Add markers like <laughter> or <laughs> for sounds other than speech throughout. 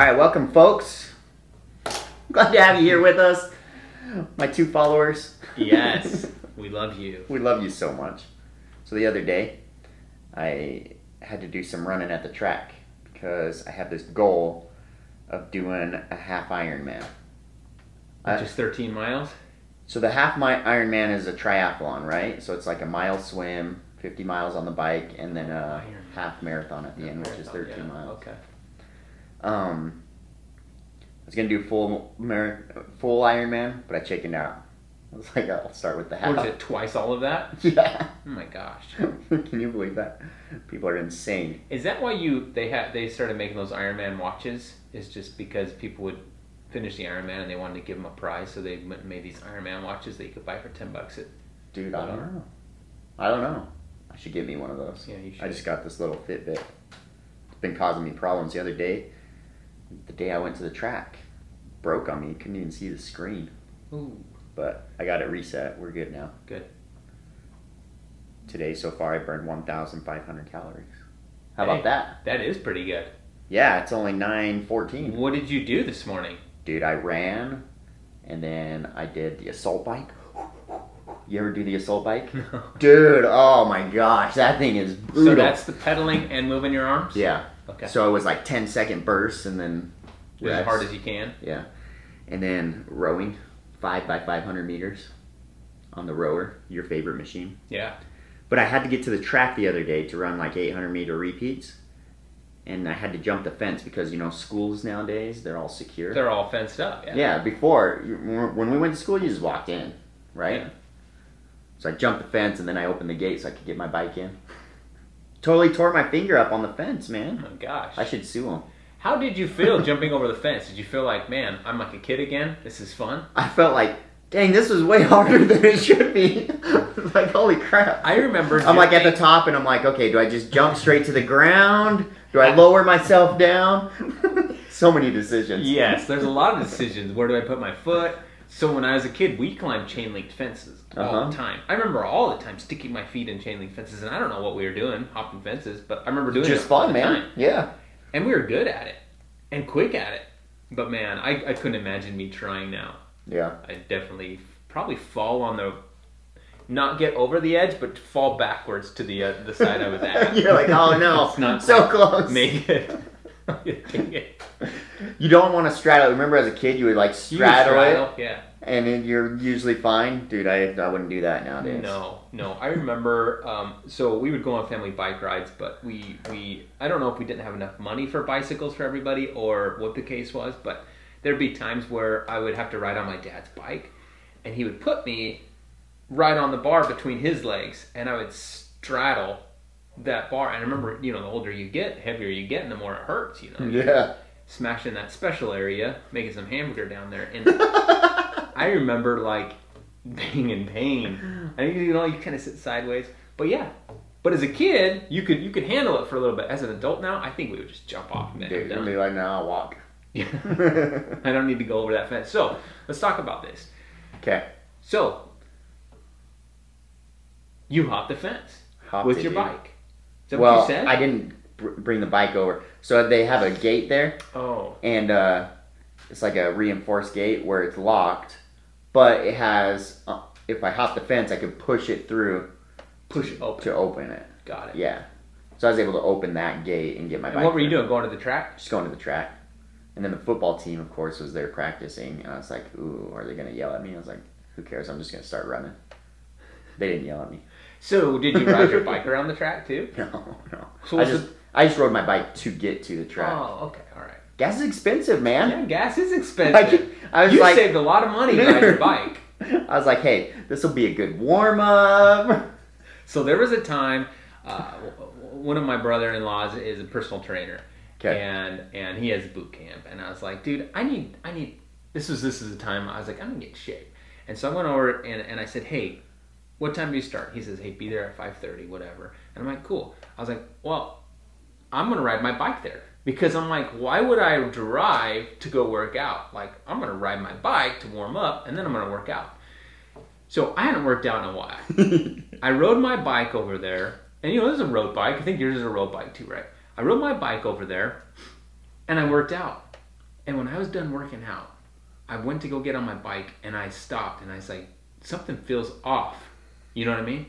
right, welcome, folks. Glad to have you here with us, my two followers. Yes, <laughs> we love you. We love you so much. So the other day, I had to do some running at the track because I have this goal of doing a half Ironman. I- Just 13 miles. So the half mi- Ironman is a triathlon, right? So it's like a mile swim, 50 miles on the bike, and then a half marathon at the end, which is 13 Yeah, miles. Okay. Um, I was gonna do full full Ironman, but I chickened out. I was like, I'll start with the half. What is it? <laughs> Twice all of that? <laughs> Yeah. Oh my gosh. Can you believe that? People are insane. Is that why you they had they started making those Iron Man watches? Is just because people would finish the Iron Man and they wanted to give them a prize, so they made these Iron Man watches that you could buy for 10 bucks. At Dude, I don't know. I don't know. I should get me one of those. yeah, you should. I just got this little Fitbit. It's been causing me problems the other day. The day I went to the track, broke on me. Couldn't even see the screen. Ooh, But I got it reset. We're good now. Good. Today, so far, I burned 1,500 calories. How Hey. about that? that is pretty good. Yeah, it's only 9:14. What did you do this morning? Dude, I ran, and then I did the assault bike. <laughs> You ever do the assault bike? No. <laughs> Dude, oh my gosh, that thing is brutal. so that's the pedaling and moving your arms. yeah. Okay. So it was like 10 second bursts, and then as reps. hard as you can. Yeah, and then rowing, five by 500 meters on the rower, your favorite machine. Yeah. But I had to get to the track the other day to run like 800 meter repeats, and I had to jump the fence because you know schools nowadays they're all secure. They're all fenced up. Yeah. Yeah, before when we went to school, you just walked in, right? Yeah. So I jumped the fence and then I opened the gate so I could get my bike in. <laughs> Totally tore my finger up on the fence, Oh man. my gosh. I should sue him. How did you feel <laughs> jumping over the fence? Did you feel like, man, I'm like a kid again? This is fun. I felt like, dang, this was way <laughs> harder than it should be. <laughs> like, holy crap. I remember. I'm like at the top and I'm like, okay, do I just jump straight to the ground? Do I lower myself down? so many decisions. Yes, there's a lot of decisions. Where do I put my foot? So when I was a kid, we climbed chain linked fences all Uh-huh. the time. I remember all the time sticking my feet in chain link fences, and I don't know what we were doing, hopping fences, but I remember doing Just it all fun, the man. time. Yeah. And we were good at it and quick at it. But man, I, I couldn't imagine me trying now. Yeah. I definitely probably fall on the not get over the edge, but fall backwards to the uh, the side I was at. <laughs> You're like, oh no, It's not so close. Make it. It. <laughs> You don't want to straddle. Remember, as a kid, you would like You straddle, straddle, it, Yeah. And then you're usually fine. Dude, I I wouldn't do that nowadays. No, no. I remember. Um, so we would go on family bike rides, but we we I don't know if we didn't have enough money for bicycles for everybody or what the case was, but there'd be times where I would have to ride on my dad's bike, and he would put me right on the bar between his legs, and I would straddle that bar. And I remember, you know, the older you get, heavier you get, and the more it hurts. You know, Yeah. smashing that special area, making some hamburger down there, and <laughs> I remember like <laughs> being in pain. And you know, you kind of sit sideways. But yeah. But as a kid, you could you could handle it for a little bit. As an adult now, I think we would just jump off Dude, be like, now I'll walk. <laughs> Yeah. <laughs> I don't need to go over that fence. So let's talk about this. Okay. So you hop the fence Hopped with your dude. bike. Is that well, what you said? I didn't br- bring the bike over. So they have a gate there, oh, and uh, it's like a reinforced gate where it's locked, but it has. Uh, if I hop the fence, I could push it through push it open. to open it. Got it. Yeah. So I was able to open that gate and get my And bike. what were you doing? Going to the track? Just going to the track. And then the football team, of course, was there practicing. And I was like, ooh, are they going to yell at me? I was like, who cares? I'm just going to start running. They didn't yell at me. So did you ride your bike around the track too? <laughs> No, no. So I just, I just rode my bike to get to the track. Oh, okay, all right. Gas is expensive, man. Yeah, gas is expensive. I was you like, saved a lot of money riding your bike. <laughs> I was like, hey, this will be a good warm up. <laughs> So there was a time, uh, one of my brother-in-laws is a personal trainer, Okay. and and he has a boot camp, and I was like, dude, I need I need this was this is the time I was like I'm gonna get in shape, and so I went over and, and I said, hey, what time do you start? He says, hey, be there at five thirty, whatever, and I'm like, cool. I was like, well, I'm gonna ride my bike there. Because I'm like, why would I drive to go work out? Like, I'm gonna ride my bike to warm up, and then I'm gonna work out. So I hadn't worked out in a while. <laughs> I rode my bike over there, and you know, this is a road bike. I think yours is a road bike too, right? I rode my bike over there, and I worked out. And when I was done working out, I went to go get on my bike and I stopped and I was like, something feels off. You know what I mean?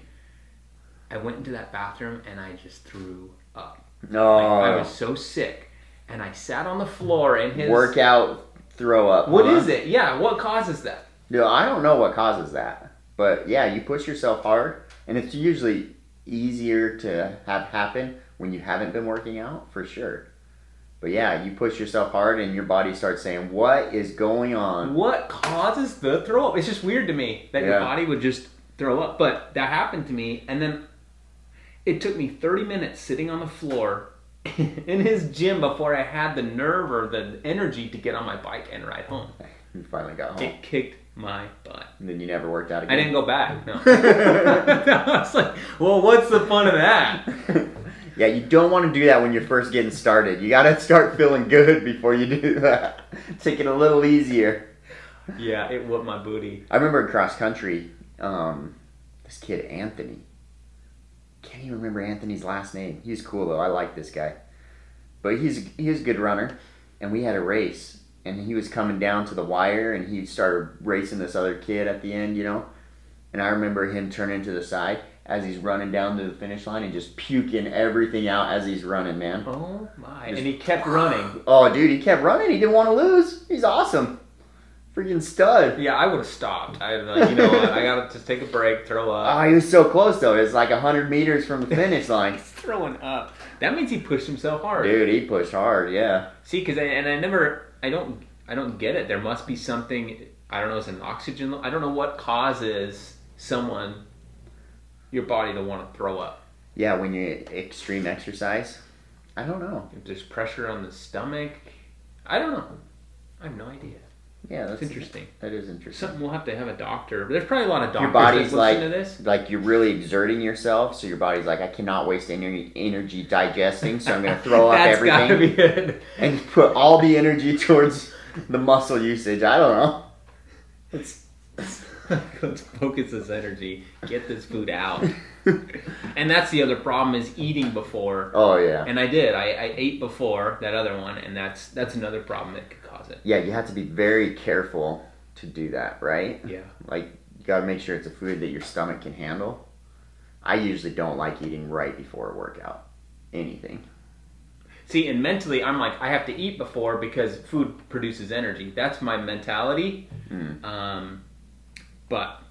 I went into that bathroom and I just threw up. No. Like, I was so sick. And I sat on the floor in his Workout throw up. What huh? is it? Yeah, what causes that? No, I don't know what causes that. But yeah, you push yourself hard, and it's usually easier to have happen when you haven't been working out, for sure. But yeah, you push yourself hard, and your body starts saying, What is going on? What causes the throw up? It's just weird to me that your body would just throw up. But that happened to me, and then it took me 30 minutes sitting on the floor <laughs> in his gym before I had the nerve or the energy to get on my bike and ride home. <laughs> You finally got home. It kicked my butt. And then you never worked out again. I didn't go back. <laughs> No. I was like, well, what's the fun of that? yeah, you don't want to do that when you're first getting started. You gotta start feeling good before you do that. Take it a little easier. Yeah, it whooped my booty. I remember in cross country, um, this kid Anthony. Can't even remember Anthony's last name. He's cool though. I like this guy, but he's he's a good runner. And we had a race, and he was coming down to the wire, and he started racing this other kid at the end, you know. And I remember him turning to the side as he's running down to the finish line and just puking everything out as he's running, man. Oh my! Just- And he kept running. Oh, dude, he kept running. He didn't want to lose. He's awesome. Freaking stud. Yeah, I would have stopped. I like, you know, what, I gotta just take a break, throw up. Oh, he was so close though. It's like hundred meters from the finish <laughs> line. He's throwing up. That means he pushed himself hard. Dude, he pushed hard. Yeah. See, because I, and I never, I don't, I don't get it. There must be something. I don't know. It's an oxygen. I don't know what causes someone, your body to want to throw up. Yeah, when you extreme exercise. I don't know. If there's pressure on the stomach, I don't know. I have no idea. Yeah, that's It's interesting. That is interesting. Something we'll have to have a doctor. There's probably a lot of doctors Your body's that like to this. like you're really exerting yourself, so your body's like, I cannot waste any energy digesting, so I'm gonna throw up <laughs> everything be it. and put all the energy towards the muscle usage. I don't know. It's Let's <laughs> focus this energy. Get this food out. <laughs> and that's the other problem is eating before. oh yeah. And I did. I, I ate before that other one, and that's that's another problem that could cause it. Yeah, you have to be very careful to do that, right? Yeah. Like you gotta make sure it's a food that your stomach can handle. I usually don't like eating right before a workout. Anything. See, and mentally, I'm like, I have to eat before because food produces energy. That's my mentality. Mm. Um, but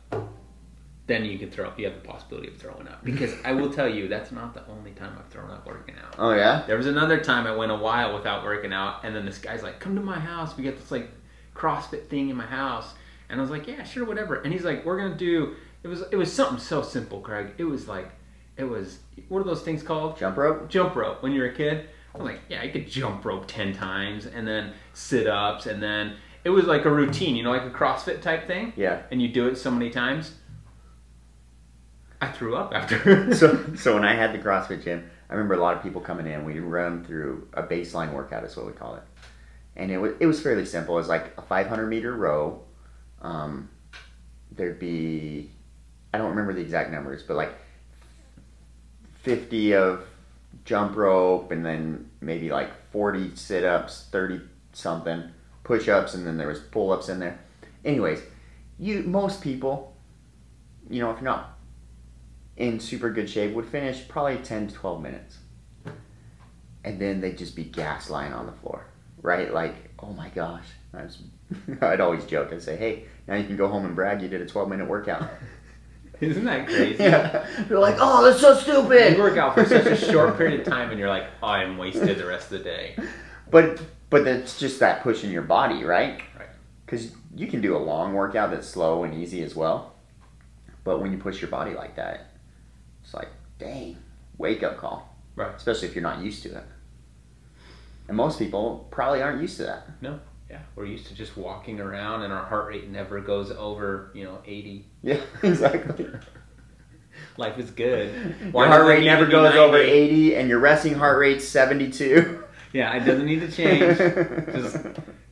then you can throw. Up. You have the possibility of throwing up because I will tell you that's not the only time I've thrown up working out. Oh yeah? There was another time I went a while without working out, and then this guy's like, "Come to my house. We got this like CrossFit thing in my house." And I was like, "Yeah, sure, whatever." And he's like, "We're gonna do." It was it was something so simple, Craig. It was like, it was what are those things called? Jump rope? Jump rope. When you're a kid, I was like, "Yeah, I could jump rope ten times, and then sit ups, and then." It was like a routine, you know, like a CrossFit type thing, Yeah. and you do it so many times. I threw up after. <laughs> so <laughs> so when I had the CrossFit gym, I remember a lot of people coming in. We'd run through a baseline workout, is what we call it, and it was it was fairly simple. It was like a 500 meter row. Um, there'd be I don't remember the exact numbers, but like 50 of jump rope, and then maybe like 40 sit ups, 30 something push ups, and then there was pull ups in there. Anyways, you most people, you know, if you're not in super good shape would finish probably 10 to 12 minutes. And then they'd just be gas lying on the floor, right? Like, oh my gosh. I was, <laughs> I'd always joke and say, hey, now you can go home and brag you did a 12 minute workout. <laughs> Isn't that <laughs> crazy? yeah. They're like, oh, that's so stupid. You work out for such a short period of time, and you're like, oh, I'm wasted the rest of the day. But, but that's just that pushing your body, right? Right. Because you can do a long workout that's slow and easy as well. But when you push your body like that, it's like, dang, wake up call. Right. Especially if you're not used to it. And most people probably aren't used to that. No. Yeah, we're used to just walking around, and our heart rate never goes over, you know, 80. Yeah, <laughs> exactly. <laughs> Life is good. Your heart rate never goes over 80, and your resting heart rate's 72. <laughs> Yeah, it doesn't need to change. just,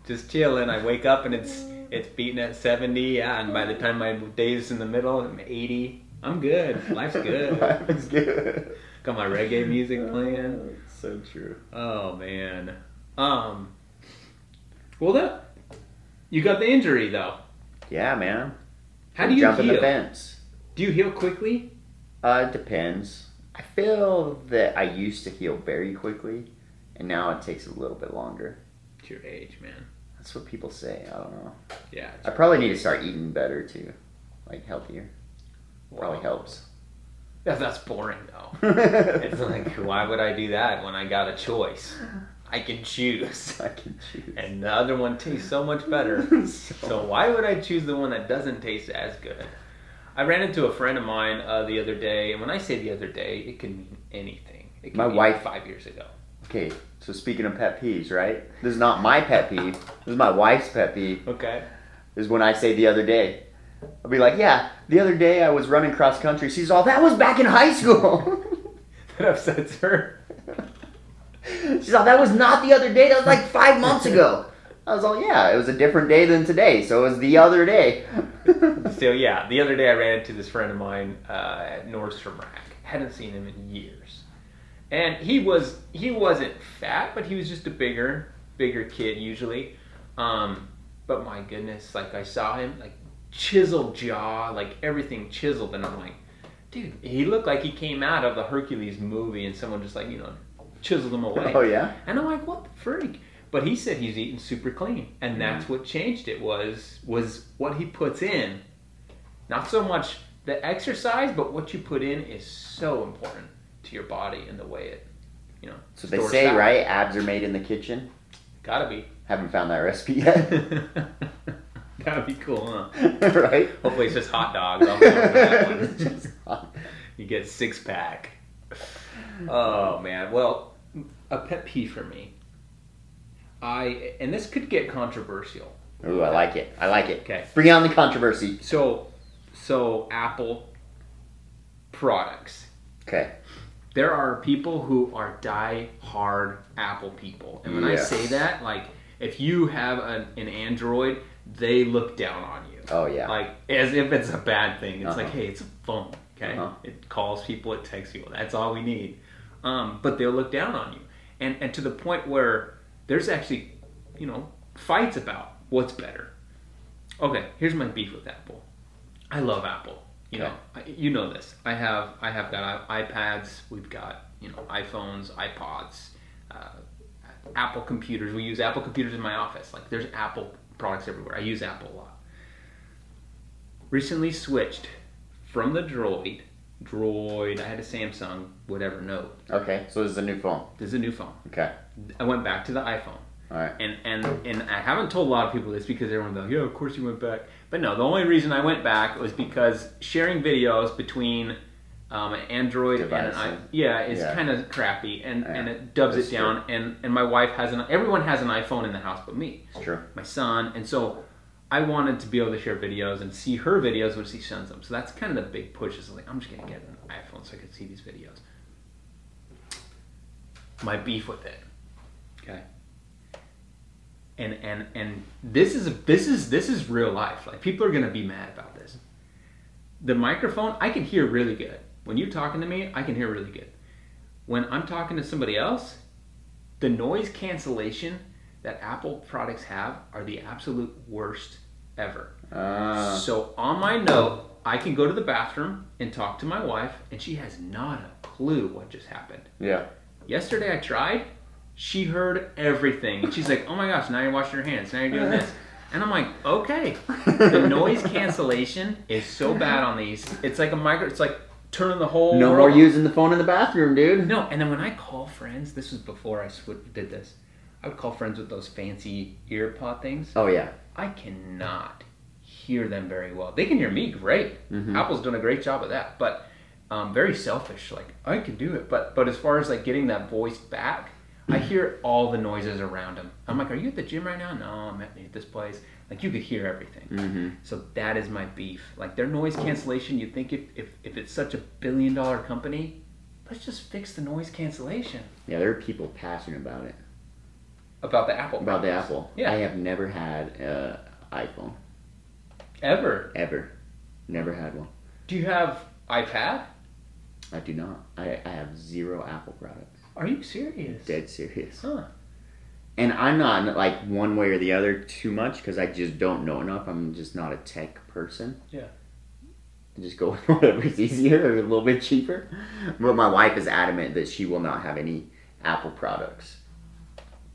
just chilling. I wake up and it's it's beating at 70. Yeah, and by the time my day's in the middle, I'm 80. I'm good. Life's <laughs> good. Life is good. Got my reggae music playing. So true. Oh man. Um Well, that you got the injury though. Yeah, man. How do you jump in heal? the fence? Do you heal quickly? Uh, it depends. I feel that I used to heal very quickly, and now it takes a little bit longer. It's your age, man. That's what people say. I don't know. Yeah. I probably need to start eating better too, like healthier. Probably helps. That, that's boring though. <laughs> It's like, why would I do that when I got a choice? I can choose. I can choose. And the other one tastes so much better. <laughs> So why would I choose the one that doesn't taste as good? I ran into a friend of mine uh, the other day, and when I say the other day, it can mean anything. It can My mean wife- five years ago. Okay, so speaking of pet peeves, right? This is not my pet peeve. This is my wife's pet peeve. Okay. This is when I say the other day. I'll be like, yeah, the other day I was running cross country. She's all, that was back in high school. <laughs> That upsets her. She's all, that was not the other day. That was like five months ago. I was all, yeah, it was a different day than today, so it was the other day. <laughs> So yeah, the other day I ran into this friend of mine uh, at Nordstrom Rack. Hadn't seen him in years, and he was he wasn't fat, but he was just a bigger bigger kid usually. Um, but my goodness, like I saw him like chiseled jaw, like everything chiseled, and I'm like, dude, he looked like he came out of the Hercules movie, and someone just like you know chiseled him away. oh, yeah? And I'm like, what the freak? But he said he's eating super clean, and mm-hmm. that's what changed it was was what he puts in. Not so much the exercise, but what you put in is so important to your body and the way it, you know. So they say, fat. right, abs are made in the kitchen. Gotta be. Haven't found that recipe yet. <laughs> <laughs> That'd be cool, huh? <laughs> right? Hopefully it's just hot dogs. I'll that. <laughs> Just- You get six pack. Oh man. Well, a pet peeve for me. I and this could get controversial. Ooh, I like it. I like it. Okay. Bring on the controversy. So, so Apple products. Okay. There are people who are die-hard Apple people, and when Yes. I say that, like if you have an, an Android, they look down on you, Oh, yeah. like as if it's a bad thing. It's Uh-huh. like, hey, it's a phone. Okay, Uh-huh. it calls people, it texts people. That's all we need. Um, but they'll look down on you, and and to the point where there's actually, you know, fights about what's better. Okay, here's my beef with Apple. I love Apple. You know, I, you know this. I have I have got iPads. We've got you know iPhones, iPods, uh, Apple computers. We use Apple computers in my office. Like there's Apple products everywhere. I use Apple a lot. Recently switched from the Droid. Droid. I had a Samsung, whatever Note. Okay, so this is a new phone. This is a new phone. Okay. I went back to the iPhone. All right. And and and I haven't told a lot of people this because everyone's like, yeah, of course you went back. But no, the only reason I went back was because sharing videos between um, an Android and an i yeah, it's Yeah. kind of crappy, and Yeah, and it dubs that's it down. And and my wife has an everyone has an iPhone in the house but me, It's true. my son, and so. I wanted to be able to share videos and see her videos when she sends them. So that's kind of the big push. Is like I'm just gonna get an iPhone so I can see these videos. My beef with it. Okay and and and this is this is this is real life. Like people are gonna be mad about this. The microphone, I can hear really good. When you're talking to me, I can hear really good. When I'm talking to somebody else, the noise cancellation that Apple products have are the absolute worst ever. Uh, So on my note, I can go to the bathroom and talk to my wife, and she has not a clue what just happened. yeah. Yesterday I tried. She heard everything. And she's like, oh my gosh, now you're washing your hands. Now you're doing this. And I'm like, okay. <laughs> The noise cancellation is so bad on these. It's like a micro, it's like turning the whole No more using the phone in the bathroom, dude. No, and then when I call friends, this was before I did this. I would call friends with those fancy ear pod things. Oh yeah. I cannot hear them very well. They can hear me great. Mhm. Apple's done a great job of that, but um, very selfish. Like I can do it, but but as far as like getting that voice back, I hear all the noises around them. I'm like, are you at the gym right now? No, I'm at this place. Like you could hear everything. Mm-hmm. So that is my beef. Like their noise cancellation. You think if if, if it's such a billion dollar company, let's just fix the noise cancellation Yeah, there are people passionate about it. about the Apple. About the. Apple. Yeah. I have never had an iPhone Ever? ever. Never had one. Do you have iPad? I do not. I, I have zero Apple products. Are you serious? Dead serious. Huh. And I'm not like one way or the other too much because I just don't know enough. I'm just not a tech person. Yeah. I just go <laughs> with whatever's easier or a little bit cheaper. But my wife is adamant that she will not have any Apple products.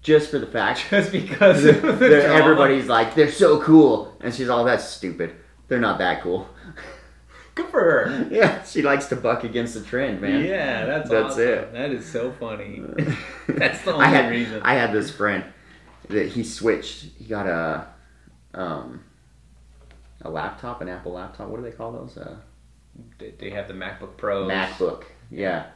Just for the fact <laughs> Just because the that everybody's like, they're so cool. And she's all, that's stupid. They're not that cool. <laughs> Good for her. yeah, she likes to buck against the trend, man. Yeah, that's That's awesome. it. That is so funny. <laughs> <laughs> that's the only I had reason. I had this friend that he switched. He got a um a laptop, an Apple laptop. What do they call those? Uh, They- they have the MacBook Pros. MacBook. Yeah.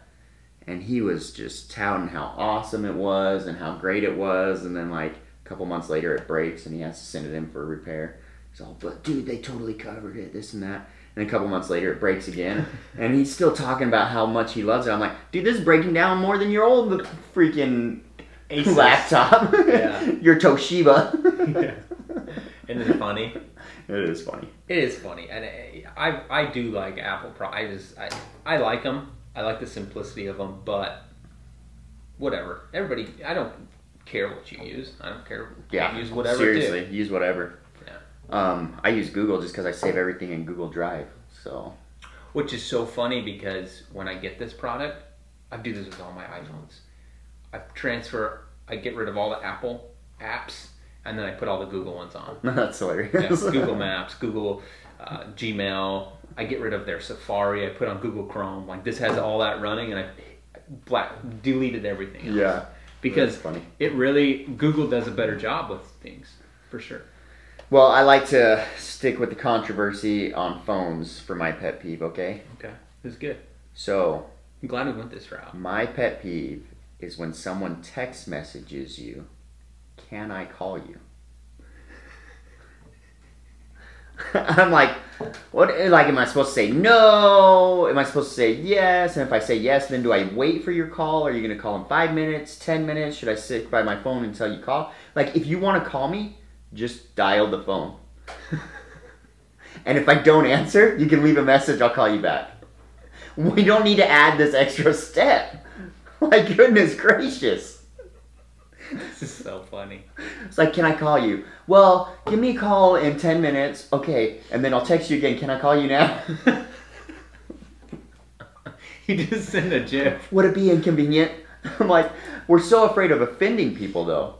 And he was just touting how awesome it was and how great it was, and then like a couple months later it breaks and he has to send it in for repair. He's all, but dude, they totally covered it, this and that. And a couple months later it breaks again, and he's still talking about how much he loves it. I'm like, dude, this is breaking down more than your old freaking Asus. laptop. Yeah. <laughs> your Toshiba. Yeah. Isn't it funny? It is funny. It is funny, and I I, I do like Apple Pro. I just I, I like them. I like the simplicity of them, but whatever. Everybody, I don't care what you use. I don't care. Yeah. use whatever. Seriously, use whatever. Um, I use Google just because I save everything in Google Drive. So Which is so funny because when I get this product, I do this with all my iPhones. I transfer. I get rid of all the Apple apps, and then I put all the Google ones on. <laughs> that's hilarious. Yeah, Google Maps, Google uh, Gmail. I get rid of their Safari. I put on Google Chrome. Like this has all that running, and I black deleted everything. else. yeah. because it really Google does a better job with things for sure. Well, I like to stick with the controversy on phones for my pet peeve. Okay. Okay, it's good. So I'm glad we went this route. my pet peeve is when someone text messages you, "Can I call you?" <laughs> I'm like, what? Like, am I supposed to say no? Am I supposed to say yes? And if I say yes, then do I wait for your call? Are you going to call in five minutes, ten minutes? Should I sit by my phone until you call? Like, if you want to call me, just dial the phone. and if I don't answer, you can leave a message. I'll call you back. We don't need to add this extra step. My goodness gracious. This is so funny. It's like, can I call you? Well, give me a call in 10 minutes. Okay. And then I'll text you again. Can I call you now? <laughs> he just sent a GIF. Would it be inconvenient? <laughs> I'm like, we're so afraid of offending people though.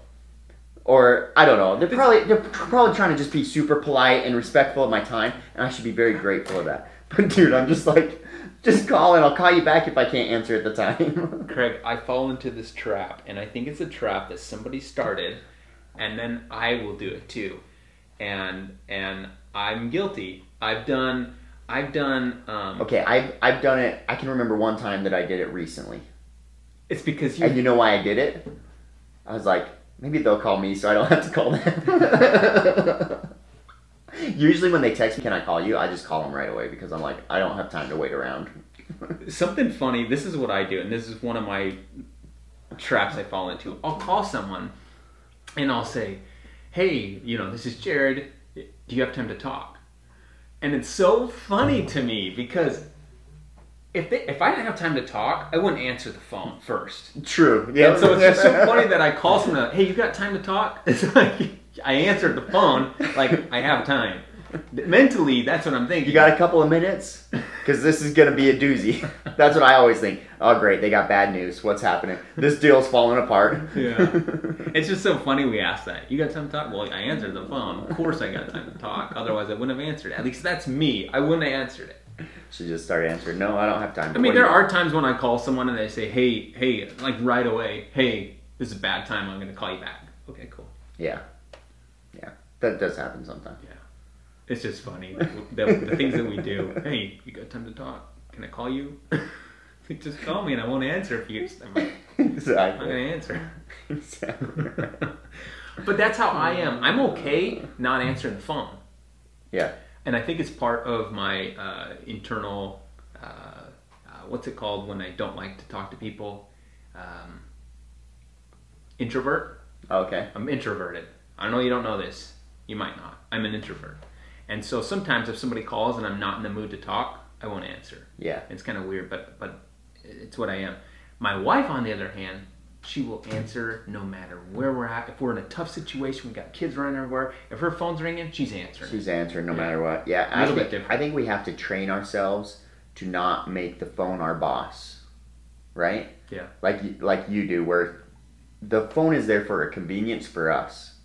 Or I don't know. They're probably they're probably trying to just be super polite and respectful of my time, and I should be very grateful of that. <laughs> But dude, I'm just like, just call and I'll call you back if I can't answer at the time. <laughs> Craig, I fall into this trap, and I think it's a trap that somebody started, and then I will do it too, and and I'm guilty. I've done, I've done. Um, okay, I've I've done it. I can remember one time that I did it recently. It's because you. And you know why I did it? I was like, maybe they'll call me so I don't <laughs> have to call them. <laughs> Usually when they text me, can I call you? I just call them right away because I'm like, I don't have time to wait around. <laughs> Something funny. This is what I do, and this is one of my traps I fall into. I'll call someone, and I'll say, "Hey, you know, this is Jared. Do you have time to talk?" And it's so funny to me because if they, if I didn't have time to talk, I wouldn't answer the phone first. True. And so it's just so <laughs> funny that I call someone, hey, you got time to talk? <laughs> It's like <laughs> I answered the phone like I have time. Mentally, that's what I'm thinking. You got a couple of minutes? Because this is going to be a doozy. That's what I always think. Oh, great. They got bad news. What's happening? This deal's falling apart. Yeah. It's just so funny we asked that. You got time to talk? Well, I answered the phone. Of course I got time to talk. Otherwise, I wouldn't have answered it. At least that's me. I wouldn't have answered it. She just started answering, no, I don't have time. I mean, there are times when I call someone and they say, hey, hey, like right away, hey, this is a bad time. I'm going to call you back. Okay, cool. Yeah. Yeah. That does happen sometimes. Yeah, it's just funny. The, the things that we do. Hey, you got time to talk? Can I call you? <laughs> just call me and I won't answer if you. I'm like, <laughs> I'm not Exactly. going to answer. exactly. <laughs> but that's how I am. I'm okay not answering the phone. Yeah. And I think it's part of my uh, internal, uh, uh, what's it called when I don't like to talk to people? Um, introvert. Okay. I'm introverted. I know you don't know this. You might not. I'm an introvert. And so sometimes if somebody calls and I'm not in the mood to talk, I won't answer. Yeah. It's kind of weird, but but it's what I am. My wife, on the other hand, she will answer no matter where we're at. If we're in a tough situation, we got kids running everywhere. If her phone's ringing, she's answering. She's answering no matter what. Yeah, A I little bit think, different. I think we have to train ourselves to not make the phone our boss, right? Yeah. Like you- like you do, where the phone is there for a convenience for us,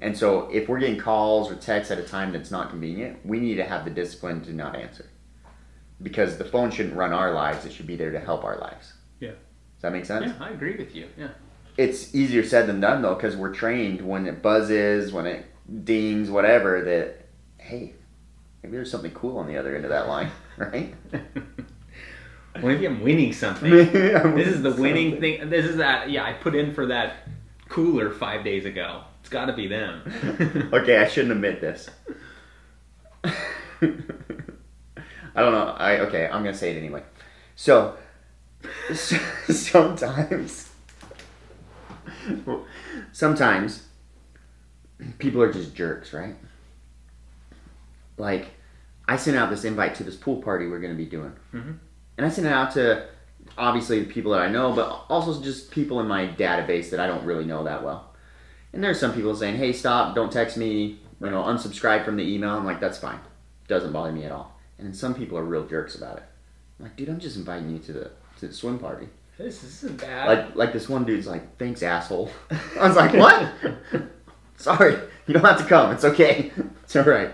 and so if we're getting calls or texts at a time that's not convenient, we need to have the discipline to not answer, because the phone shouldn't run our lives; it should be there to help our lives. Yeah. Does that make sense? Yeah, I agree with you. Yeah. it's easier said than done though because we're trained when it buzzes when it dings whatever that hey maybe there's something cool on the other end of that line <laughs> right <laughs> Maybe I'm winning something. <laughs> I'm this is the winning something. thing. This is that. Yeah, I put in for that cooler five days ago. It's got to be them. okay i shouldn't admit this i don't know i okay i'm gonna say it anyway so <laughs> sometimes sometimes people are just jerks right like i sent out this invite to this pool party we're gonna be doing Mhm. and i sent it out to obviously the people that i know but also just people in my database that i don't really know that well and there's some people saying, "Hey, stop! Don't text me. You know, unsubscribe from the email." I'm like, "That's fine. Doesn't bother me at all." And then some people are real jerks about it. I'm like, "Dude, I'm just inviting you to the to the swim party." this isn't bad. Like, like this one dude's like, "Thanks, asshole." <laughs> I was like, "What?" <laughs> Sorry, you don't have to come. It's okay. <laughs> It's all right.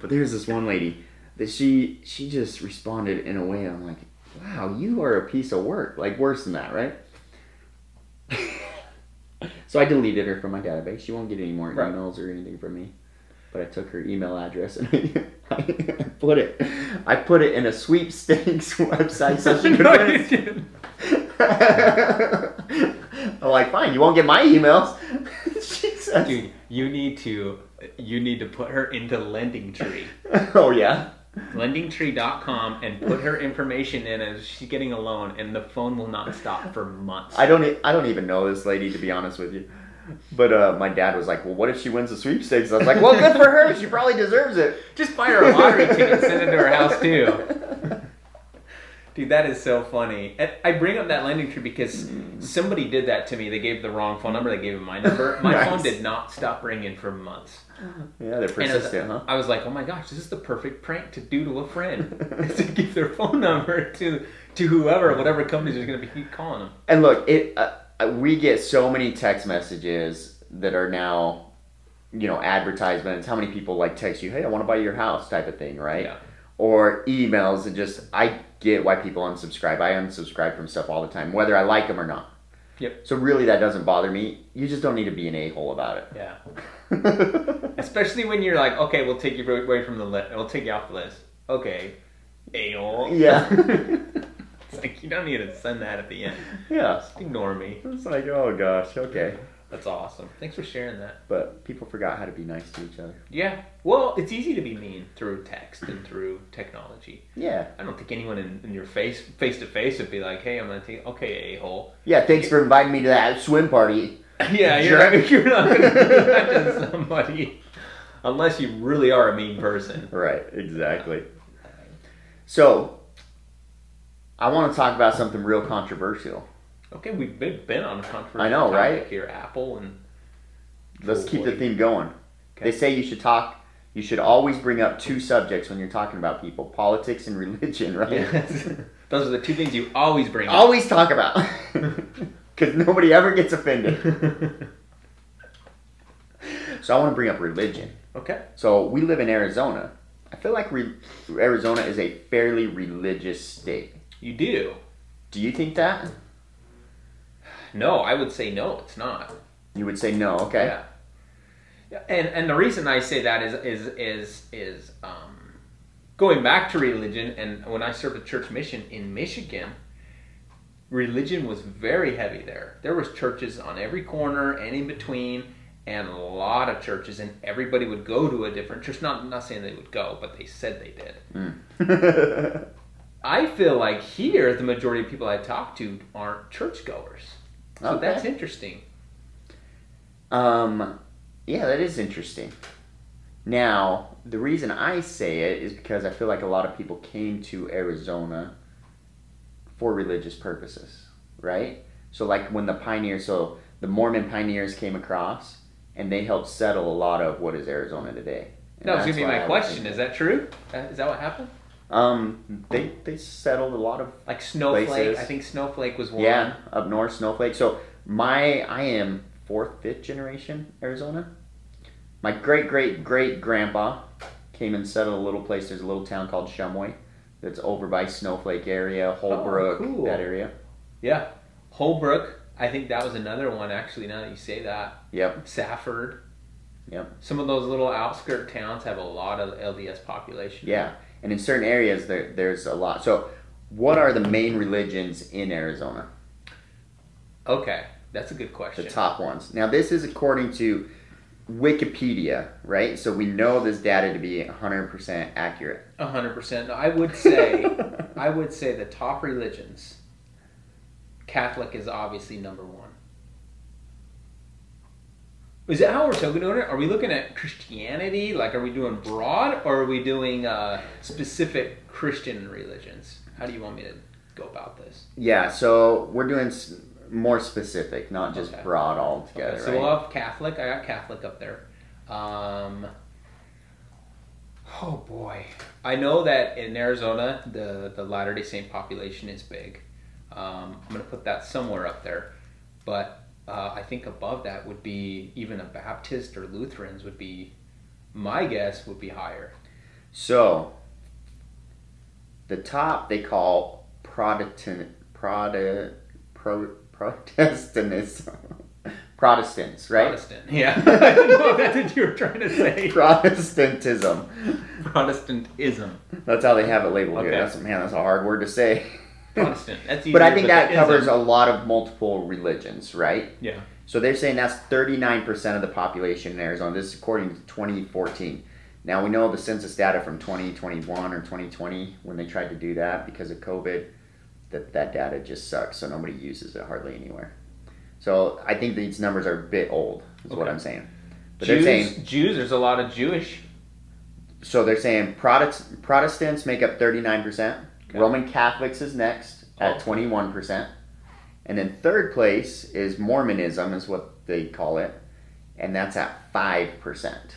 But there's this one lady that she she just responded in a way. I'm like, "Wow, you are a piece of work. Like worse than that, right?" so I deleted her from my database. She won't get any more Right. emails or anything from me. But I took her email address and <laughs> I put it. I put it in a sweepstakes <laughs> website so she <laughs> could No, win. you didn't. I'm like, fine, you won't get my emails. Dude, you need to you need to put her into Lending Tree. oh yeah. lendingtree.com and put her information in as she's getting a loan and the phone will not stop for months. I don't. I don't even know this lady to be honest with you. But uh, my dad was like, "Well, what if she wins the sweepstakes?" I was like, "Well, good for her. She probably deserves it." Just buy her a lottery ticket and send it to her house too. <laughs> Dude, that is so funny. And I bring up that Lending Tree because somebody did that to me. They gave the wrong phone number. They gave me my number. My <laughs> Nice. phone did not stop ringing for months. Yeah, they're And I was, persistent, huh? I was like, oh my gosh, this is the perfect prank to do to a friend. is <laughs> to give their phone number to to whoever, whatever companies are going to be keep calling them. And look, it. Uh, we get so many text messages that are now, you know, advertisements. How many people like text you, "Hey, I want to buy your house," type of thing, right? Yeah. Or emails and just. I get why people unsubscribe. I unsubscribe from stuff all the time, whether I like them or not. Yep. So really, that doesn't bother me. You just don't need to be an a hole about it. Yeah. <laughs> Especially when you're like, okay, we'll take you away from the list. We'll take you off the list. Okay. A-hole. Yeah. <laughs> don't need to send that at the end. yeah. Just ignore me. It's like, oh gosh, okay. That's awesome. Thanks for sharing that. But people forgot how to be nice to each other. Yeah. Well, it's easy to be mean through text and through technology. Yeah. I don't think anyone in, in your face, face to face, would be like, "Hey, I'm gonna take okay, a hole." Yeah, thanks for inviting me to that swim party. <laughs> yeah, you're, Jerk. <laughs> you're not gonna do that to <laughs> somebody unless you really are a mean person. Right, exactly. So, I want to talk about something real controversial. Okay, we've been, been on a controversial I know, right? Here, Apple and Let's keep the theme going. Okay. They say you should talk, you should always bring up two subjects when you're talking about people politics and <laughs> religion, right? Yes. <laughs> those are the two things you always bring up. Always talk about. <laughs> Because nobody ever gets offended. So, I want to bring up religion. okay. So we live in Arizona. I feel like re- Arizona is a fairly religious state. You do. Do you think that? No, I would say no. It's not. You would say no. Okay. Yeah. Yeah, and and the reason I say that is is is is um, going back to religion. And when I served a church mission in Michigan, religion was very heavy there. There was churches on every corner and in between, and a lot of churches, and everybody would go to a different church. Not not saying they would go, but they said they did. Mm. <laughs> I feel like here the majority of people I talk to aren't churchgoers. So Okay. that's interesting. um, yeah, that is interesting. Now, the reason I say it is because I feel like a lot of people came to Arizona for religious purposes, right? So like when the pioneers, so the Mormon pioneers came across, and they helped settle a lot of what is Arizona today. And That was that's gonna be my I question. Is that true? Is that what happened? Um, they they settled a lot of Like Snowflake. Places. I think Snowflake was one. yeah up north snowflake. So my I am fourth fifth generation Arizona. My great great great grandpa came and settled a little place. There's a little town called Shumway that's over by Snowflake area, Holbrook, cool. that area. Yeah. Holbrook. I think that was another one. Actually, now that you say that, Yep. Safford. Yep. Some of those little outskirt towns have a lot of LDS population. Yeah, and in certain areas there there's a lot. So, what are the main religions in Arizona? Okay, that's a good question. The top ones. Now, this is according to Wikipedia, right? So we know this data to be 100% accurate. Hundred percent. No, I would say, <laughs> I would say the top religions. Catholic is obviously number one. Is that how we're talking about it? Are we looking at Christianity? Like, are we doing broad, or are we doing uh, specific Christian religions? How do you want me to go about this? yeah, so we're doing more specific, not just Okay. broad altogether, Okay, so right? we'll have Catholic. I got Catholic up there. Um, oh boy, I know that in Arizona the the Latter Day Saint population is big. Um, I'm gonna put that somewhere up there, but uh, I think above that would be even a Baptist or Lutherans would be. My guess would be higher. So, the top they call Protestant, Protestant, Pro, Protestantism, <laughs> Protestants, right? Protestant. Yeah, <laughs> I <laughs> didn't know if that's what you were trying to say. Protestantism. Protestantism. That's how they have it labeled here. That's man, that's a hard word to say. Protestant. That's but I easier, think that the covers a lot of multiple religions, right? Yeah. So they're saying that's 39% of the population in Arizona. This is according to 2014. Now we know the census data from 2021 or 2020 when they tried to do that because of COVID, that that data just sucks. So nobody uses it hardly anywhere. So I think these numbers are a bit old, is what I'm saying. But Jews, they're saying Jews. There's a lot of Jewish. so they're saying Protest, Protestants make up 39%. Okay. Roman Catholics is next at Oh. 21%. And then third place is Mormonism, is what they call it. And that's at 5%.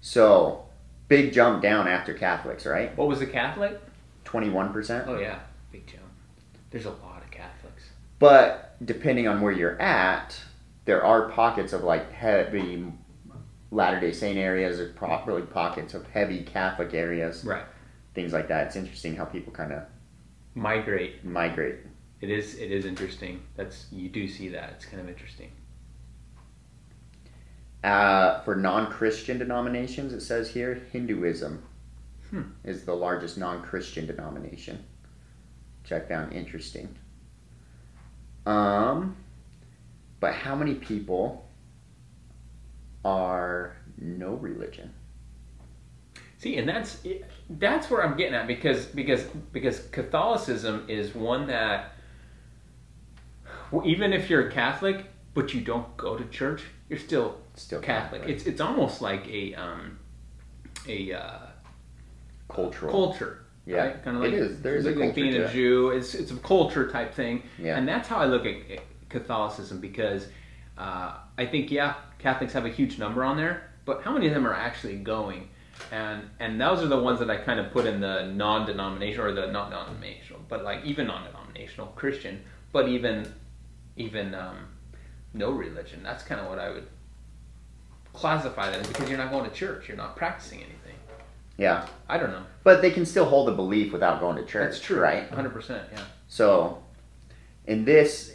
So, big jump down after Catholics, right? What was the Catholic? 21%. Oh yeah, big jump. There's a lot of Catholics. But depending on where you're at, there are pockets of like heavy Latter day Saint areas, or probably pockets of heavy Catholic areas, Right. Things like that. It's interesting how people kind of Migrate. migrate. It is. It is interesting. That's you do see that. It's kind of interesting. Uh, for non-Christian denominations, it says here Hinduism Hmm. is the largest non-Christian denomination, which I found interesting. Um, but how many people are no religion? See, and that's that's where I'm getting at because because because Catholicism is one that well, even if you're a Catholic but you don't go to church, you're still Still Catholic. Catholic. It's it's almost like a um, a uh, Cultural. culture. Yeah, right? kind of like it is. There is a like culture being a. Jew. It's it's a culture type thing, Yeah. and that's how I look at Catholicism because uh, I think yeah, Catholics have a huge number on there, but how many of them are actually going? And and those are the ones that I kind of put in the non-denominational or the not non-denominational, but like even non-denominational Christian, but even even um, no religion. That's kind of what I would classify that as because you're not going to church, you're not practicing anything. Yeah, I don't know. but they can still hold a belief without going to church. That's true, right? 100%. Yeah. So, in this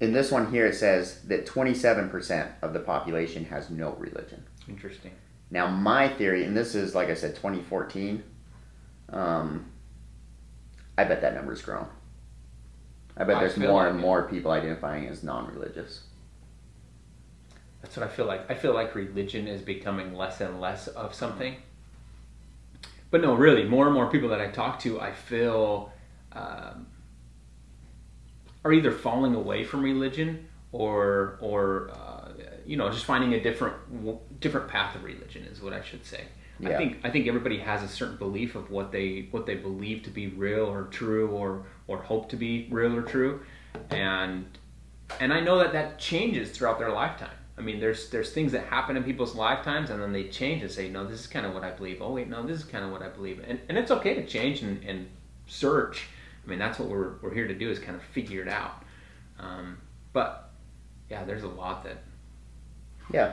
in this one here, it says that 27% of the population has no religion. Interesting. Now, my theory, and this is like I said, 2014. Um, I bet that number's grown. I bet I there's more like and it. more people identifying as non-religious. That's what I feel like. I feel like religion is becoming less and less of something. But no, really, more and more people that I talk to, I feel um, are either falling away from religion or, or uh, you know, just finding a different different path of religion is what I should say. I think I think everybody has a certain belief of what they what they believe to be real or true or or hope to be real or true. and and I know that that changes throughout their lifetime. I mean, there's there's things that happen in people's lifetimes, and then they change and say, no, this is kind of what I believe. Oh wait, no, this is kind of what I believe, and and it's okay to change and, and search. I mean, that's what we're we're here to do is kind of figure it out. Um, but yeah, there's a lot that Yeah.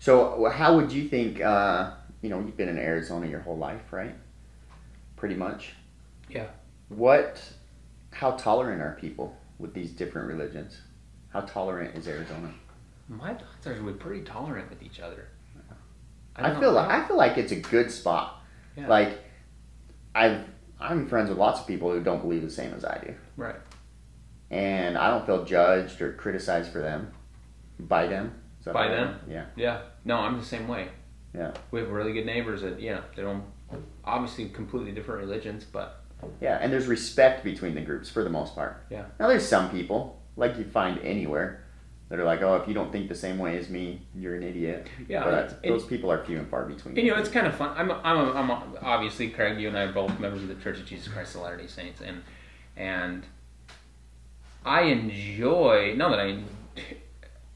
So how would you think? Uh, you know, you've been in Arizona your whole life, right? Pretty much. Yeah. What? How tolerant are people with these different religions? How tolerant is Arizona? my thoughts are we're pretty tolerant with each other. I, don't feel like I feel like it's a good spot. Yeah. Like, I've I'm friends with lots of people who don't believe the same as I do, right. and I don't feel judged or criticized for them, by them. By right them? Yeah. Yeah. No, I'm the same way. Yeah. We have really good neighbors that yeah they don't obviously completely different religions, but Yeah, and there's respect between the groups for the most part. Yeah. Now there's some people, like you find anywhere, that are like, oh, if you don't think the same way as me, you're an idiot. yeah. but and- those people are few and far between. You know, it's kind of fun. I'm, I'm, I'm obviously Craig. You and I are both members of the Church of Jesus Christ of Latter Day Saints, and and I enjoy. Now that I,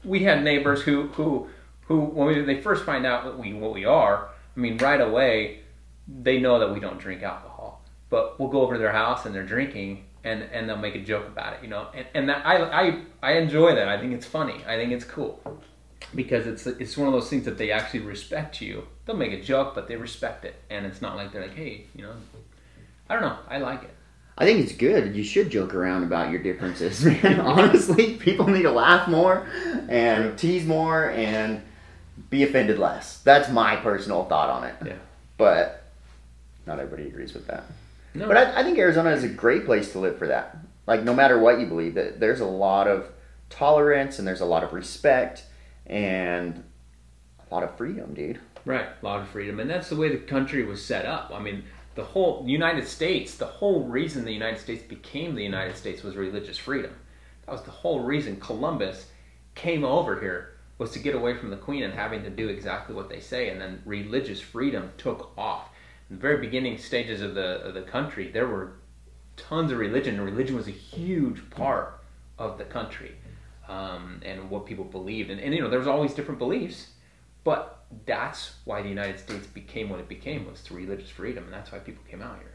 we had neighbors who who who when we, they first find out what we what we are. I mean, right away, they know that we don't drink alcohol, but we'll go over to their house and they're drinking. And, and they'll make a joke about it, you know, and, and that I, I I enjoy that. I think it's funny. I think it's cool because it's it's one of those things that they actually respect you. They'll make a joke, but they respect it, and it's not like they're like, hey, you know, I don't know, I like it. I think it's good. You should joke around about your differences, <laughs> man. Honestly, people need to laugh more and tease more and be offended less. That's my personal thought on it. Yeah. But not everybody agrees with that. No, But I, I think Arizona is a great place to live for that. Like, no matter what you believe, that there's a lot of tolerance and there's a lot of respect and a lot of freedom, dude. right, a lot of freedom, and that's the way the country was set up. I mean, the whole United States, the whole reason the United States became the United States was religious freedom. That was the whole reason Columbus came over here was to get away from the Queen and having to do exactly what they say, and then religious freedom took off. In the very beginning stages of the of the country, there were tons of religion. Religion was a huge part of the country, um, and what people believed. And, and you know, there was always different beliefs, but that's why the United States became what it became was through religious freedom, and that's why people came out here.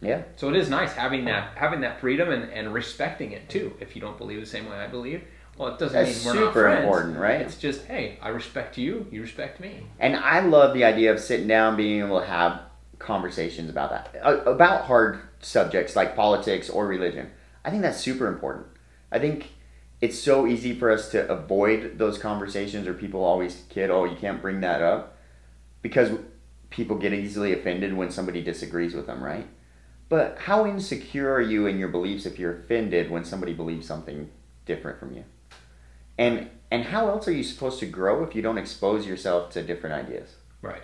Yeah. So it is nice having that having that freedom and, and respecting it too. If you don't believe the same way I believe, well, it doesn't That's mean we're not super friends. important, right? It's just hey, I respect you, you respect me. And I love the idea of sitting down, being able to have conversations about that, uh, about hard subjects like politics or religion. I think that's super important. I think it's so easy for us to avoid those conversations, or people always kid, oh, you can't bring that up, because people get easily offended when somebody disagrees with them, right? But how insecure are you in your beliefs if you're offended when somebody believes something different from you? And and how else are you supposed to grow if you don't expose yourself to different ideas? Right.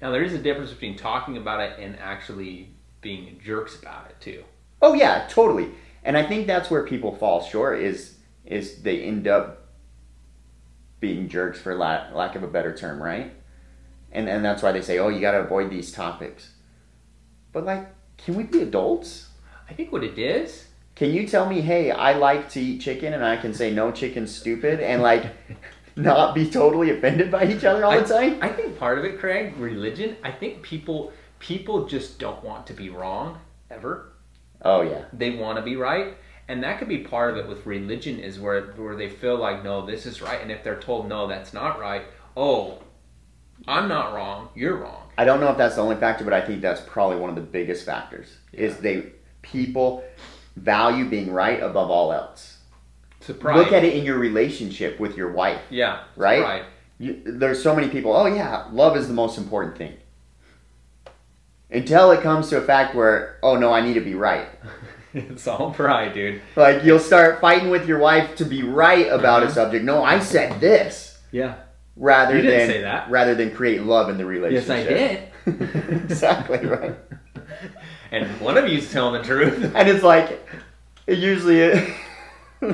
Now there is a difference between talking about it and actually being jerks about it too. Oh yeah, totally. And I think that's where people fall short is is they end up being jerks for lack, lack of a better term, right? And and that's why they say, "Oh, you got to avoid these topics." But like, can we be adults? I think what it is. Can you tell me, "Hey, I like to eat chicken," and I can say, "No, chicken's stupid," and like <laughs> not be totally offended by each other all I, the time? I think part of it, Craig, religion. I think people people just don't want to be wrong ever. Oh yeah. They want to be right, and that could be part of it with religion is where where they feel like no, this is right, and if they're told no, that's not right. Oh, I'm not wrong. You're wrong. I don't know if that's the only factor, but I think that's probably one of the biggest factors. Is Yeah. they people value being right above all else. Surprise. Look at it in your relationship with your wife. Yeah. Right? Right. You, there's so many people. Oh yeah, love is the most important thing. Until it comes to a fact where, oh no, I need to be right. <laughs> <laughs> it's all pride, dude. Like you'll start fighting with your wife to be right about a Uh-huh. subject. No, I said this. Yeah. Rather You didn't than say that. rather than create love in the relationship. Yes. I did. <laughs> <laughs> exactly right. And one of you's telling the truth. And it's like it usually it,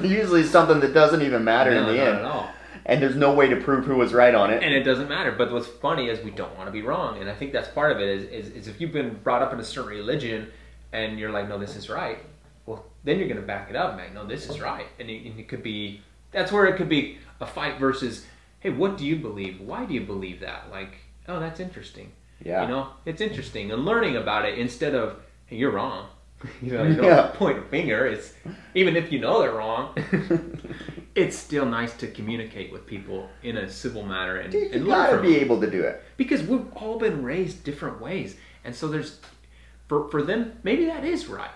usually something that doesn't even matter no, in the end. at all. And there's no way to prove who was right on it. And it doesn't matter. But what's funny is we don't want to be wrong, and I think that's part of it. Is, is, is if you've been brought up in a certain religion, and you're like, no, this is right. Well, then you're going to back it up, man. No, this is right, and it, and it could be. That's where it could be a fight versus, hey, what do you believe? Why do you believe that? Like, oh, that's interesting. Yeah. You know, it's interesting and learning about it instead of, hey, you're wrong. <laughs> you know, you don't Yeah. point a finger. It's even if you know they're wrong. <laughs> it's still nice to communicate with people in a civil manner and, Dude, and you gotta be them able to do it. because we've all been raised different ways and so there's for for them maybe that is right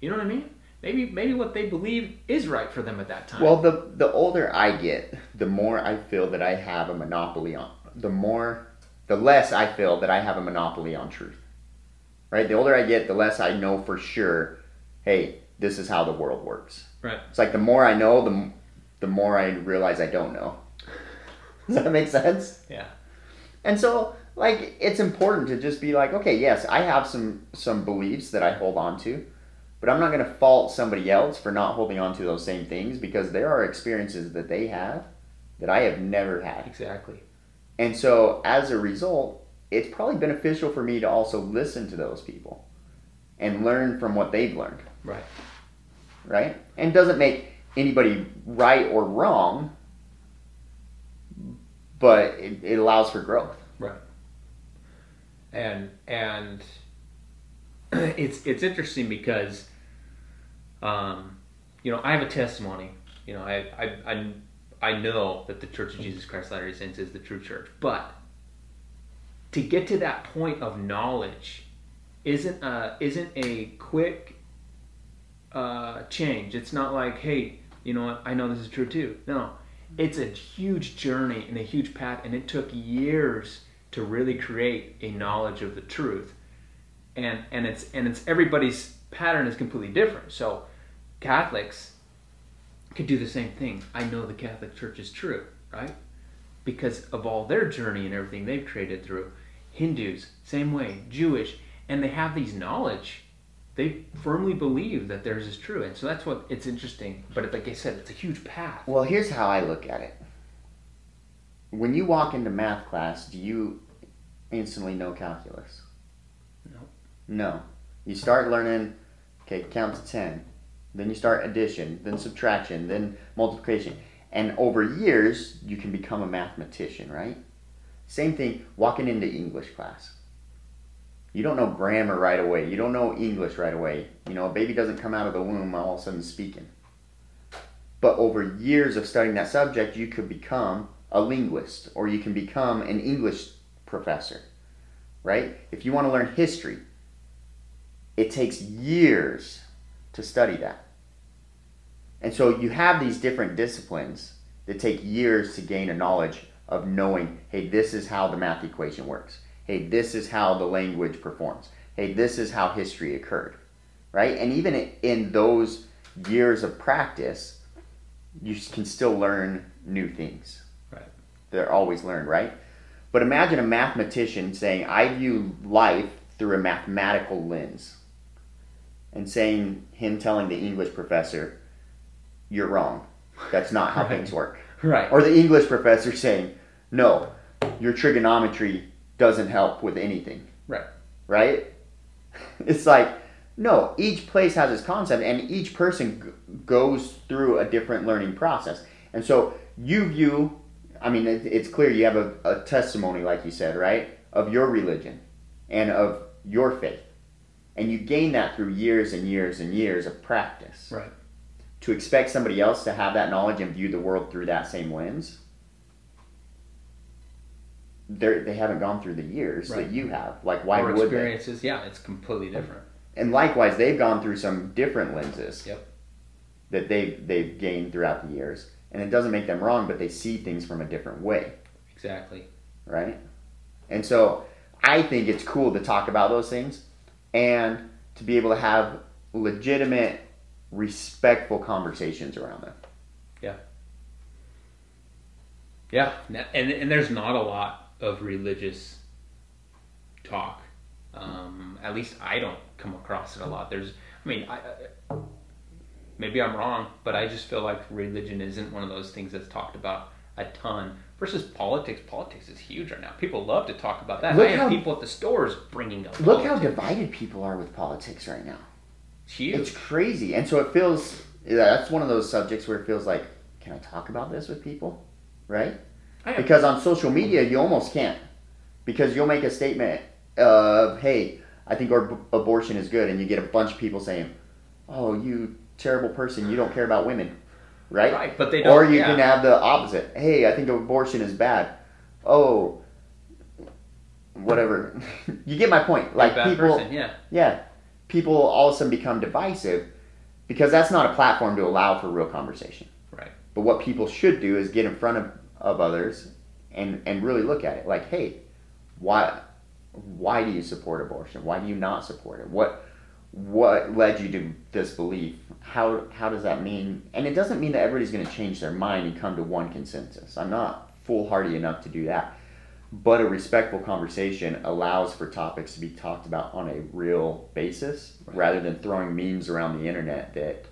you know what i mean maybe maybe what they believe is right for them at that time Well, the the older I get, the more I feel that I have a monopoly on. The more, the less I feel that I have a monopoly on truth. Right. The older I get, the less I know for sure. Hey, this is how the world works. right It's like the more I know, the the more I realize I don't know. <laughs> Does that make sense? yeah And so, like, it's important to just be like, okay, yes, I have some some beliefs that I hold on to, but I'm not going to fault somebody else for not holding on to those same things because there are experiences that they have that I have never had. exactly And so, as a result, it's probably beneficial for me to also listen to those people and learn from what they've learned, right right? And doesn't make anybody right or wrong, but it, it allows for growth. right and and <clears throat> it's it's interesting because um you know i have a testimony you know i i i, I know that the church of jesus christ latter-day saints is the true church but to get to that point of knowledge isn't a, isn't a quick uh, change. It's not like, hey, you know what? I know this is true too. No, it's a huge journey and a huge path, and it took years to really create a knowledge of the truth. And and it's and it's everybody's pattern is completely different. So Catholics could do the same thing. I know the Catholic Church is true, right? Because of all their journey and everything they've traded through. Hindus, same way, Jewish, and they have these knowledge. They firmly believe that theirs is true, and so that's what it's interesting. But like I said, it's a huge path. Well, here's how I look at it. When you walk into math class, do you instantly know calculus? No. You start learning, okay, count to 10. Then you start addition, then subtraction, then multiplication. And over years, you can become a mathematician, right? Same thing walking into English class. You don't know grammar right away. You don't know English right away. You know, a baby doesn't come out of the womb all of a sudden speaking. But over years of studying that subject, you could become a linguist or you can become an English professor, right? If you want to learn history, it takes years to study that. And so you have these different disciplines that take years to gain a knowledge of knowing, hey, this is how the math equation works. Hey, this is how the language performs. Hey, this is how history occurred. Right? And even in those years of practice, you can still learn new things. Right. They're always learned, right? But imagine a mathematician saying, I view life through a mathematical lens. And saying, him telling the English professor, you're wrong. That's not how Right. things work. Right. Or the English professor saying, no, your trigonometry doesn't help with anything. Right. Right? It's like, no, each place has its concept and each person g- goes through a different learning process. And so you view, I mean, it, it's clear you have a, a testimony, like you said, right? Of your religion and of your faith. And you gain that through years and years and years of practice Right. to expect somebody else to have that knowledge and view the world through that same lens they're, they haven't gone through the years Right. that you have like why Or would they experiences, yeah, it's completely different. and likewise they've gone through some different lenses Yep. that they've they've gained throughout the years and it doesn't make them wrong but they see things from a different way Exactly. right and so i think it's cool to talk about those things and to be able to have legitimate respectful conversations around them Yeah, Yeah, and and there's not a lot of religious talk. Um, at least I don't come across it a lot. There's, I mean, I, I, maybe I'm wrong, but I just feel like religion isn't one of those things that's talked about a ton. Versus politics, politics is huge right now. People love to talk about that. Look I have how- people at the stores bringing up. look how divided people are with politics right now It's huge. It's crazy, and so it feels. That's one of those subjects where it feels like, can I talk about this with people, right? Because on social media, you almost can't, because you'll make a statement of, "Hey, I think ab- abortion is good," and you get a bunch of people saying, "Oh, you terrible person, you don't care about women," right? Right, but they don't. Or you yeah. can have the opposite. Hey, I think abortion is bad. Oh, whatever. <laughs> you get my point. Like people, person, yeah. yeah, people all of a sudden become divisive because that's not a platform to allow for real conversation. Right. But what people should do is get in front of, of others and and really look at it. Like, hey, why why do you support abortion? Why do you not support it? What what led you to this belief? How how does that mean? And it doesn't mean that everybody's going to change their mind and come to one consensus. I'm not foolhardy enough to do that. But a respectful conversation allows for topics to be talked about on a real basis Right. rather than throwing memes around the internet that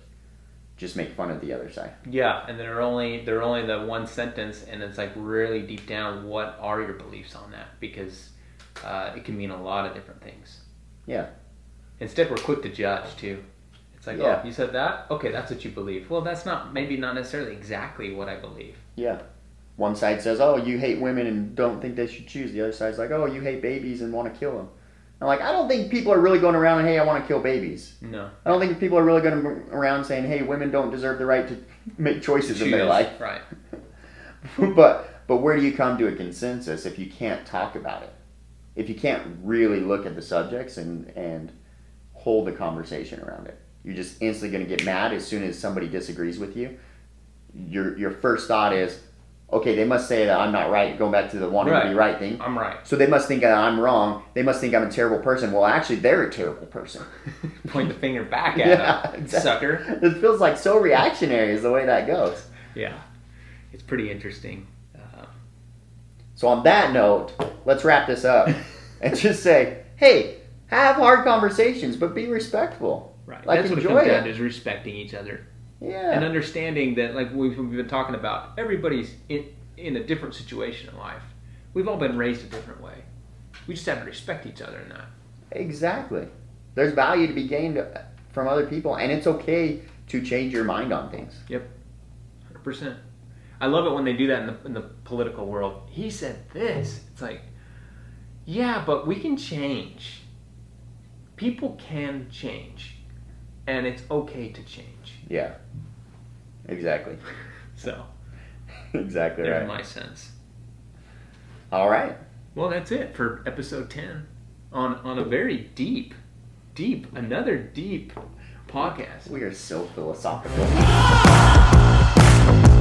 just make fun of the other side. Yeah, and they're only they're only the one sentence, and it's like really deep down. What are your beliefs on that? Because uh, it can mean a lot of different things. Yeah. Instead, we're quick to judge too. It's like, oh, Yeah. oh, you said that? Okay, that's what you believe. Well, that's not maybe not necessarily exactly what I believe. Yeah. One side says, "Oh, you hate women and don't think they should choose." The other side's like, "Oh, you hate babies and want to kill them." I'm like, I don't think people are really going around and, "Hey, I want to kill babies." No. I don't think people are really going around saying, "Hey, women don't deserve the right to <laughs> make choices in their life." Right. <laughs> but but where do you come to a consensus if you can't talk about it? If you can't really look at the subjects and and hold a conversation around it, you're just instantly going to get mad as soon as somebody disagrees with you. Your your first thought is, okay, they must say that I'm not right. Going back to the wanting to be Right. right thing. I'm right. So they must think that I'm wrong. They must think I'm a terrible person. Well, actually, they're a terrible person. <laughs> Point the finger back at <laughs> Yeah, him, exactly. sucker. It feels like so reactionary is the way that goes. Yeah, it's pretty interesting. Uh, So on that note, let's wrap this up <laughs> and just say, hey, have hard conversations, but be respectful. right. Like, That's what it comes it. down to is respecting each other Yeah. and understanding that, like we've, we've been talking about, everybody's in in a different situation in life. We've all been raised a different way. We just have to respect each other in that. Exactly. There's value to be gained from other people, and it's okay to change your mind on things. Yep. Hundred percent. I love it when they do that in the in the political world. He said this. It's like, yeah, but we can change. People can change, and it's okay to change. Yeah. Exactly. <laughs> So exactly right. my sense. All right. Well, that's it for episode ten on on a very deep, deep, another deep podcast. We are so philosophical. <laughs>